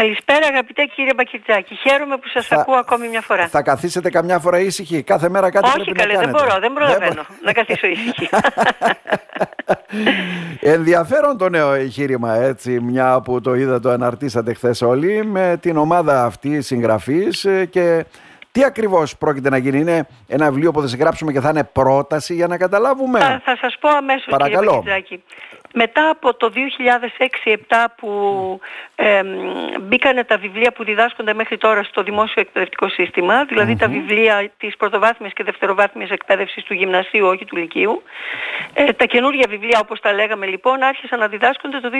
Καλησπέρα αγαπητέ κύριε Μπακυρτζάκη. Χαίρομαι που σας ακούω ακόμη μια φορά. Θα καθίσετε καμιά φορά ήσυχη. Κάθε μέρα κάτι Όχι, πρέπει καλέ, να δεν κάνετε. μπορώ, δεν προλαβαίνω να καθίσω ήσυχη. Ενδιαφέρον το νέο εγχείρημα έτσι, μια που το είδα το αναρτήσατε χθες όλοι με την ομάδα αυτή συγγραφής ε, και τι ακριβώς πρόκειται να γίνει; Είναι ένα βιβλίο που θα σε γράψουμε και θα είναι πρόταση για να καταλάβουμε. θα, θα σας πω αμέσως Παρακαλώ. κύριε Μπακυρτζάκη. Μετά από το 2006-2007 που ε, μπήκανε τα βιβλία που διδάσκονται μέχρι τώρα στο δημόσιο εκπαιδευτικό σύστημα, δηλαδή τα βιβλία της πρωτοβάθμιας και δευτεροβάθμιας εκπαίδευσης του γυμνασίου, όχι του λυκείου, ε, τα καινούργια βιβλία όπως τα λέγαμε λοιπόν άρχισαν να διδάσκονται το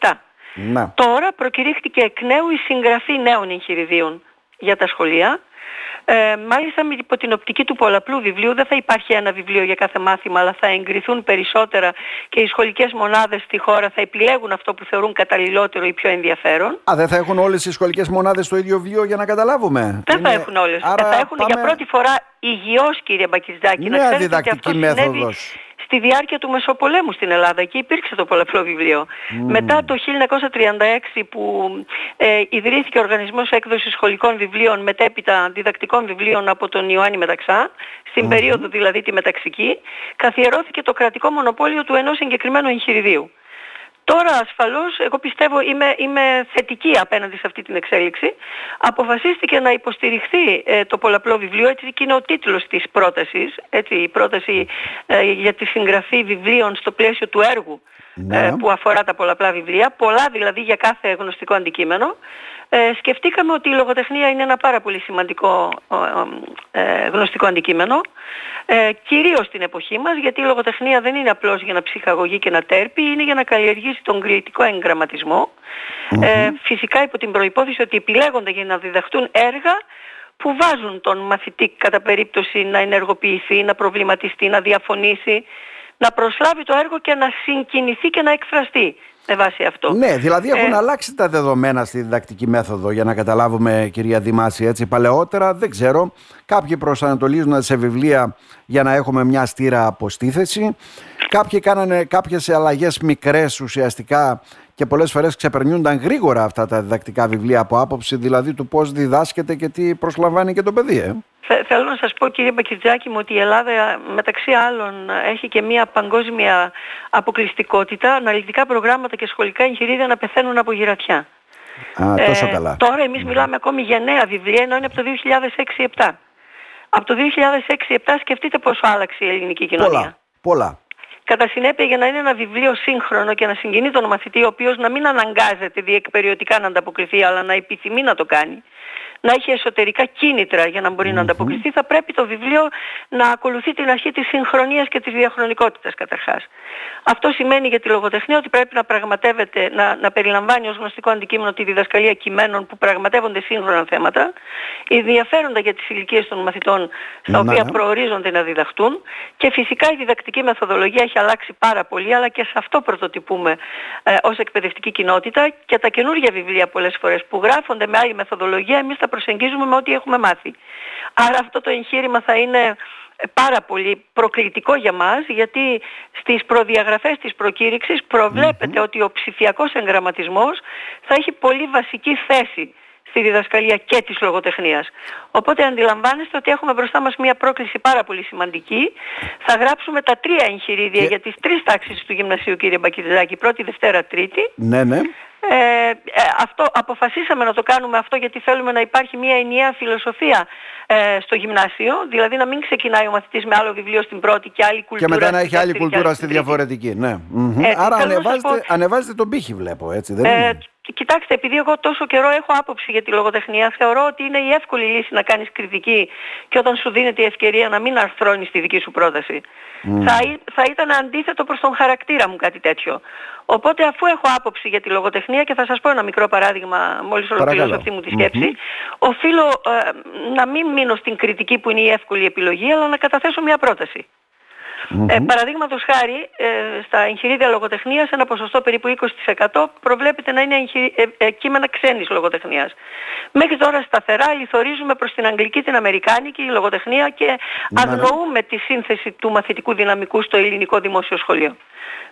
2006-2007. Να. Τώρα προκηρύχθηκε εκ νέου η συγγραφή νέων εγχειριδίων για τα σχολεία. Ε, μάλιστα με- υπό την οπτική του πολλαπλού βιβλίου δεν θα υπάρχει ένα βιβλίο για κάθε μάθημα αλλά θα εγκριθούν περισσότερα και οι σχολικές μονάδες στη χώρα θα επιλέγουν αυτό που θεωρούν καταλληλότερο ή πιο ενδιαφέρον. Α, δεν θα έχουν όλες οι σχολικές μονάδες το ίδιο βιβλίο για να καταλάβουμε; Δεν θα Είναι- έχουν όλες. Άρα θα έχουν για πάμε πρώτη φορά υγιώς κύριε Μπακιζάκη. Νέα ξέρετε ότι διδακτική αυτός συνέβη μέθοδος. Στη διάρκεια του Μεσοπολέμου στην Ελλάδα και υπήρξε το πολλαπλό βιβλίο. Μετά το 1936 που ε, ιδρύθηκε ο Οργανισμός Έκδοσης Σχολικών Βιβλίων μετέπειτα διδακτικών βιβλίων από τον Ιωάννη Μεταξά, στην περίοδο δηλαδή τη μεταξική, καθιερώθηκε το κρατικό μονοπόλιο του ενός συγκεκριμένου εγχειριδίου. Τώρα ασφαλώς, εγώ πιστεύω είμαι, είμαι θετική απέναντι σε αυτή την εξέλιξη. Αποφασίστηκε να υποστηριχθεί ε, το πολλαπλό βιβλίο, έτσι και είναι ο τίτλος της πρότασης, έτσι, η πρόταση ε, για τη συγγραφή βιβλίων στο πλαίσιο του έργου Ναι. ε, που αφορά τα πολλαπλά βιβλία, πολλά δηλαδή για κάθε γνωστικό αντικείμενο. Ε, σκεφτήκαμε ότι η λογοτεχνία είναι ένα πάρα πολύ σημαντικό ε, ε, γνωστικό αντικείμενο, ε, κυρίως στην εποχή μας, γιατί η λογοτεχνία δεν είναι απλώς για να ψυχαγωγεί και να τέρπει, είναι για να καλλιεργήσει τον κριτικό εγγραμματισμό. Ε, φυσικά υπό την προϋπόθεση ότι επιλέγονται για να διδαχτούν έργα που βάζουν τον μαθητή κατά περίπτωση να ενεργοποιηθεί, να προβληματιστεί, να διαφωνήσει, να προσλάβει το έργο και να συγκινηθεί και να εκφραστεί με βάση αυτό. Ναι, δηλαδή έχουν Ε, αλλάξει τα δεδομένα στη διδακτική μέθοδο για να καταλάβουμε κυρία Δημάση έτσι. Παλαιότερα δεν ξέρω, κάποιοι προσανατολίζονταν σε βιβλία για να έχουμε μια στήρα αποστήθεση. Κάποιοι κάνανε κάποιες αλλαγές μικρές ουσιαστικά και πολλές φορές ξεπερνιούνταν γρήγορα αυτά τα διδακτικά βιβλία από άποψη δηλαδή του πώς διδάσκεται και τι προσλαμβάνει και το παιδί. Ε. Θε- Θέλω να σας πω κύριε Μπακιτζάκη μου ότι η Ελλάδα μεταξύ άλλων έχει και μια παγκόσμια αποκλειστικότητα, αναλυτικά προγράμματα και σχολικά εγχειρίδια να πεθαίνουν από γυρατιά. Α, τόσο Ε, καλά. Τώρα εμείς μιλάμε ακόμη για νέα βιβλία ενώ είναι από το 2006-2007. Από το 2006-2007 σκεφτείτε πόσο άλλαξε η ελληνική κοινωνία. Πολλά, πολλά. Κατά συνέπεια για να είναι ένα βιβλίο σύγχρονο και να συγκινεί τον μαθητή ο οποίος να μην αναγκάζεται διεκπεριωτικά να ανταποκριθεί αλλά να επιθυμεί να το κάνει να έχει εσωτερικά κίνητρα για να μπορεί να ανταποκριθεί θα πρέπει το βιβλίο να ακολουθεί την αρχή της συγχρονίας και της διαχρονικότητας καταρχάς. Αυτό σημαίνει για τη λογοτεχνία ότι πρέπει να πραγματεύεται, να, να περιλαμβάνει ως γνωστικό αντικείμενο τη διδασκαλία κειμένων που πραγματεύονται σύγχρονα θέματα, ενδιαφέροντα για τις ηλικίες των μαθητών στα Ναι, οποία ναι. προορίζονται να διδαχτούν και φυσικά η διδακτική μεθοδολογία έχει αλλάξει πάρα πολύ αλλά και σε αυτό πρωτοτυπούμε ε, ως εκπαιδευτική κοινότητα και τα καινούργια βιβλία πολλές φορές που γράφονται με άλλη μεθοδολογία εμείς τα προσεγγίζουμε με ό,τι έχουμε μάθει. Άρα αυτό το εγχείρημα θα είναι ε, πάρα πολύ προκλητικό για μας γιατί στις προδιαγραφές της προκήρυξης προβλέπεται ότι ο ψηφιακός εγγραμματισμός θα έχει πολύ βασική θέση στη διδασκαλία και της λογοτεχνίας. Οπότε αντιλαμβάνεστε ότι έχουμε μπροστά μας μια πρόκληση πάρα πολύ σημαντική. Θα γράψουμε τα τρία εγχειρίδια Και- για τις τρεις τάξεις του γυμνασίου κύριε Μπακιδάκη, πρώτη, δευτέρα, τρίτη. Ναι, ναι. Ε, ε, αυτό, αποφασίσαμε να το κάνουμε αυτό γιατί θέλουμε να υπάρχει μια ενιαία φιλοσοφία ε, στο γυμνάσιο, δηλαδή να μην ξεκινάει ο μαθητής με άλλο βιβλίο στην πρώτη και άλλη Και κουλτούρα μετά να στη έχει άλλη δεύτερη και κουλτούρα άλλη στη στην τρίτη. διαφορετική. Ναι. Μμμ. Έτσι, Άρα θέλω να σας ανεβάζετε, πω- ανεβάζετε τον πύχη, βλέπω έτσι. Δεν Ε, είναι; Κοι- κοιτάξτε, επειδή εγώ τόσο καιρό έχω άποψη για τη λογοτεχνία, θεωρώ ότι είναι η εύκολη λύση να κάνεις κριτική και όταν σου δίνεται η ευκαιρία να μην αρθρώνεις τη δική σου πρόταση. Θα, ή- θα ήταν αντίθετο προς τον χαρακτήρα μου κάτι τέτοιο. Οπότε αφού έχω άποψη για τη λογοτεχνία και θα σας πω ένα μικρό παράδειγμα μόλις ολοκληρώσω Παρακαλώ. αυτή μου τη σκεψη οφείλω ε, να μην μείνω στην κριτική που είναι η εύκολη επιλογή, αλλά να καταθέσω μια πρόταση. Ε, Παραδείγματος χάρη, ε, στα εγχειρίδια λογοτεχνίας ένα ποσοστό περίπου 20% προβλέπεται να είναι ε, ε, κείμενα ξένης λογοτεχνίας. Μέχρι τώρα σταθερά λιθορίζουμε προς την αγγλική, την αμερικάνικη λογοτεχνία και ναι, ναι. αγνοούμε τη σύνθεση του μαθητικού δυναμικού στο ελληνικό δημόσιο σχολείο.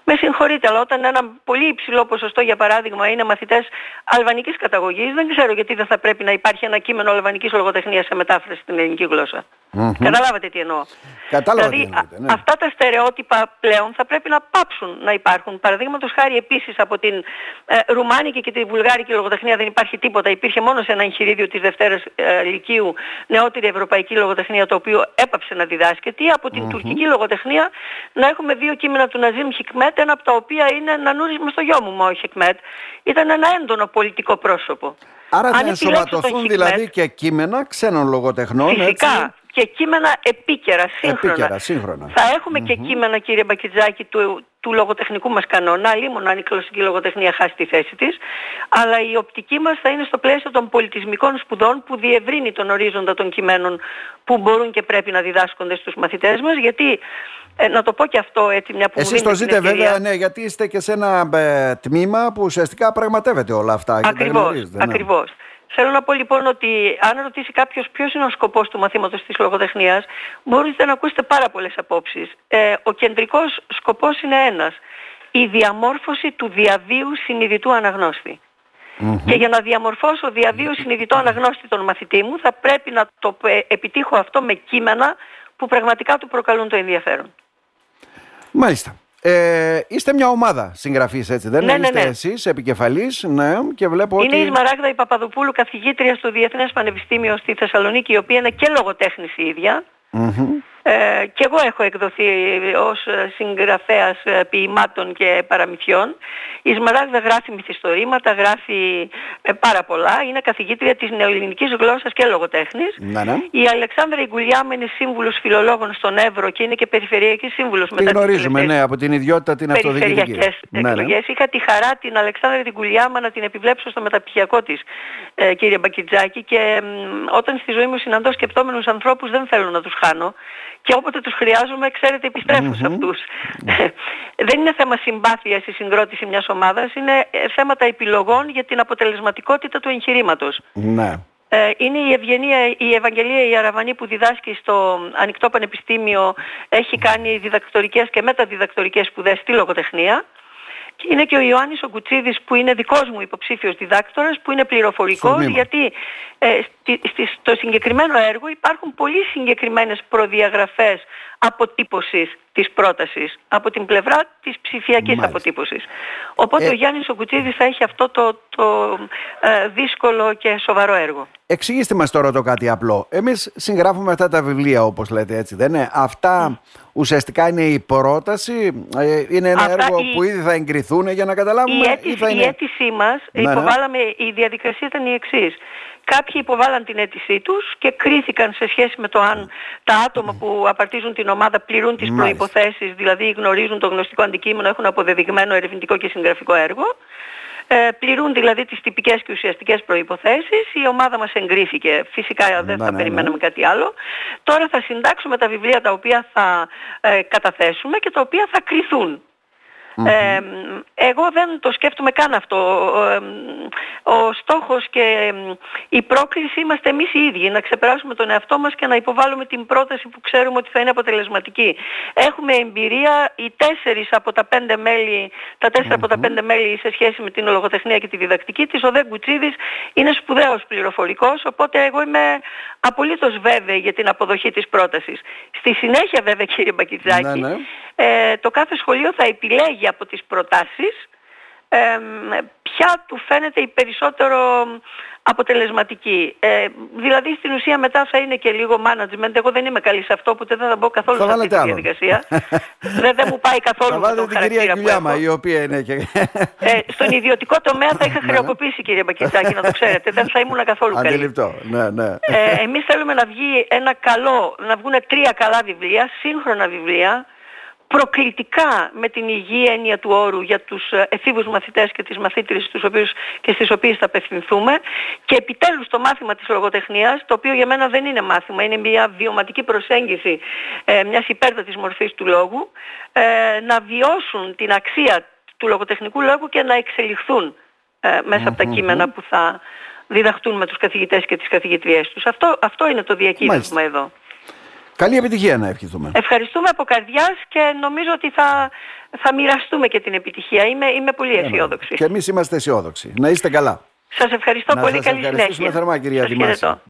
Με συγχωρείτε, αλλά όταν ένα πολύ υψηλό ποσοστό, για παράδειγμα, είναι μαθητές αλβανικής καταγωγής, δεν ξέρω γιατί δεν θα πρέπει να υπάρχει ένα κείμενο αλβανικής λογοτεχνίας σε μετάφραση στην ελληνική γλώσσα. Mm-hmm. Καταλάβατε τι εννοώ. Κατάλαβα δηλαδή, τι εννοείτε, ναι. αυτά τα στερεότυπα πλέον θα πρέπει να πάψουν να υπάρχουν. Παραδείγματος χάρη επίσης από την ε, Ρουμάνικη και τη Βουλγάρικη λογοτεχνία δεν υπάρχει τίποτα. Υπήρχε μόνο σε ένα εγχειρίδιο της Δευτέρας ε, Λυκείου νεότερη ευρωπαϊκή λογοτεχνία το οποίο έπαψε να διδάσκεται. Ή από την mm-hmm. τουρκική λογοτεχνία να έχουμε δύο κείμενα του Ναζίμ Χικμέτ, ένα από τα οποία είναι Νανούρης μες στο γιο μου, μα ο Χικμέτ. Ήταν ένα έντονο πολιτικό πρόσωπο. Άρα θα ενσωματωθούν δηλαδή και κείμενα ξένων λογοτεχνών. Φυσικά. Έτσι και κείμενα επίκαιρα, σύγχρονα. Επίκαιρα, σύγχρονα. Θα εχουμε και κείμενα, κύριε Μπακιτζάκη, του, του λογοτεχνικού μας κανόνα, λίμον αν η κλασική λογοτεχνία χάσει τη θέση της, αλλά η οπτική μας θα είναι στο πλαίσιο των πολιτισμικών σπουδών που διευρύνει τον ορίζοντα των κειμένων που μπορούν και πρέπει να διδάσκονται στους μαθητές μας, γιατί ε, να το πω και αυτό έτσι μια που Εσείς το ζείτε βέβαια, ναι, γιατί είστε και σε ένα ε, τμήμα που ουσιαστικά πραγματεύεται όλα αυτά. Ακριβώς, ναι. ακριβώς. Θέλω να πω λοιπόν ότι αν ρωτήσει κάποιος ποιος είναι ο σκοπός του μαθήματος της λογοτεχνίας, μπορείτε να ακούσετε πάρα πολλές απόψεις. Ε, ο κεντρικός σκοπός είναι ένας. Η διαμόρφωση του διαβίου συνειδητού Και για να διαμορφώσω διαβίου συνειδητό αναγνώστη τον μαθητή μου θα πρέπει να το επιτύχω αυτό με κείμενα που πραγματικά του προκαλούν το ενδιαφέρον. Μάλιστα. Ε, είστε μια ομάδα συγγραφής έτσι δεν ναι, είναι, ναι, ναι. εσείς επικεφαλής ναι, και βλέπω είναι ότι... η Σμαράγδα η Παπαδοπούλου καθηγήτρια στο Διεθνές Πανεπιστήμιο στη Θεσσαλονίκη η οποία είναι και λογοτέχνης η ίδια ε, και εγώ έχω εκδοθεί ως συγγραφέας ποιημάτων και παραμυθιών. Η Σμαράγδα γράφει μυθιστορήματα, γράφει ε, πάρα πολλά. Είναι καθηγήτρια της νεοελληνικής γλώσσας και λογοτέχνης. Ναι, ναι. Η Αλεξάνδρα Ιγκουλιάμ είναι σύμβουλος φιλολόγων στον Εύρο και είναι και περιφερειακής σύμβουλος Τη γνωρίζουμε, ναι, από την ιδιότητα την αυτοδιοικητική. Ναι, ναι. Είχα τη χαρά την Αλεξάνδρα Ιγκουλιάμα να την επιβλέψω στο μεταπτυχιακό της, ε, κύριε Μπακιτζάκη, και όταν στη ζωή μου συναντώ σκεπτόμενους ανθρώπους δεν θέλω να τους χάνω και όποτε τους χρειάζομαι, ξέρετε, σε αυτούς. Δεν είναι θέμα συμπάθειας η συγκρότηση μιας ομάδας, είναι ε, θέματα επιλογών για την αποτελεσματικότητα του εγχειρήματος. Ναι. Ε, είναι η Ευγενία, η Ευαγγελία η Αραβανή που διδάσκει στο Ανοιχτό Πανεπιστήμιο, έχει κάνει διδακτορικές και μεταδιδακτορικές σπουδές στη λογοτεχνία. Και είναι και ο Ιωάννης ο Κουτσίδης που είναι δικός μου υποψήφιος διδάκτορας που είναι πληροφορικός γιατί ε, στο συγκεκριμένο έργο υπάρχουν πολύ συγκεκριμένες προδιαγραφές αποτύπωσης της πρότασης από την πλευρά της ψηφιακής Μάλιστα. αποτύπωσης. Οπότε ε... ο Γιάννης ο Κουτσίδης θα έχει αυτό το, το ε, δύσκολο και σοβαρό έργο. Εξηγήστε μας τώρα το κάτι απλό. Εμείς συγγράφουμε αυτά τα βιβλία όπως λέτε έτσι δεν είναι; Αυτά ουσιαστικά είναι η πρόταση, ε, είναι ένα έργο που ήδη θα εγκριθούν για να καταλάβουμε. Η αίτηση, θα είναι... η αίτησή μας, ναι, ναι. υποβάλαμε, η διαδικασία ήταν η εξής. Κάποιοι υποβάλαν την αίτησή τους και κρίθηκαν σε σχέση με το αν τα άτομα που απαρτίζουν την ομάδα πληρούν τις Μάλιστα. προϋποθέσεις, δηλαδή γνωρίζουν το γνωστικό αντικείμενο, έχουν αποδεδειγμένο ερευνητικό και συγγραφικό έργο. Ε, πληρούν δηλαδή τις τυπικές και ουσιαστικές προϋποθέσεις. Η ομάδα μας εγκρίθηκε. Φυσικά δεν θα ναι, περιμέναμε ναι. κάτι άλλο. Τώρα θα συντάξουμε τα βιβλία τα οποία θα ε, καταθέσουμε και τα οποία θα κριθούν εγώ δεν το σκέφτομαι καν αυτό. ο στόχος και η πρόκληση είμαστε εμείς οι ίδιοι, να ξεπεράσουμε τον εαυτό μας και να υποβάλουμε την πρόταση που ξέρουμε ότι θα είναι αποτελεσματική. Έχουμε εμπειρία, οι τέσσερις από τα πέντε μέλη, τα τεσσερα από τα πέντε μέλη σε σχέση με την λογοτεχνία και τη διδακτική της, ο Δε Γκουτσίδης είναι σπουδαίος πληροφορικός, οπότε εγώ είμαι απολύτως βέβαιη για την αποδοχή της πρότασης. Στη συνέχεια βέβαια κύριε Μπακιτζάκη, ναι, ναι. Ε, το κάθε σχολείο θα επιλέγει από τις προτάσεις ε, ποια του φαίνεται η περισσότερο αποτελεσματική. Ε, δηλαδή στην ουσία μετά θα είναι και λίγο management. Εγώ δεν είμαι καλή σε αυτό, οπότε δεν θα μπω καθόλου θα σε αυτή τη διαδικασία. δεν, δεν μου πάει καθόλου θα με την κυρία Γκουλιάμα, η οποία είναι και... ε, στον ιδιωτικό τομέα θα είχα ναι. χρεοκοπήσει κύριε Μπακιστάκη, να το ξέρετε. Δεν θα ήμουν καθόλου καλή. Αντιληπτό, ναι, ναι. Ε, εμείς θέλουμε να βγει ένα καλό, να βγουν τρία καλά βιβλία, σύγχρονα βιβλία, προκλητικά με την υγιή έννοια του όρου για τους ε, εφήβους μαθητές και τις μαθήτρες στους οποίους, και στις οποίες θα απευθυνθούμε και επιτέλους το μάθημα της λογοτεχνίας το οποίο για μένα δεν είναι μάθημα, είναι μια βιωματική προσέγγιση ε, μιας υπέρτατης μορφής του λόγου ε, να βιώσουν την αξία του λογοτεχνικού λόγου και να εξελιχθούν ε, μέσα από τα κείμενα που θα διδαχτούν με τους καθηγητές και τις καθηγητριές τους. Αυτό, αυτό είναι το διακύβευμα εδώ. Καλή επιτυχία να ευχηθούμε. Ευχαριστούμε από καρδιάς και νομίζω ότι θα, θα μοιραστούμε και την επιτυχία. Είμαι, είμαι πολύ αισιόδοξη. Και εμείς είμαστε αισιόδοξοι. Να είστε καλά. Σας ευχαριστώ να πολύ. Σας Καλή συνέχεια. θερμά κυρία Δημάση.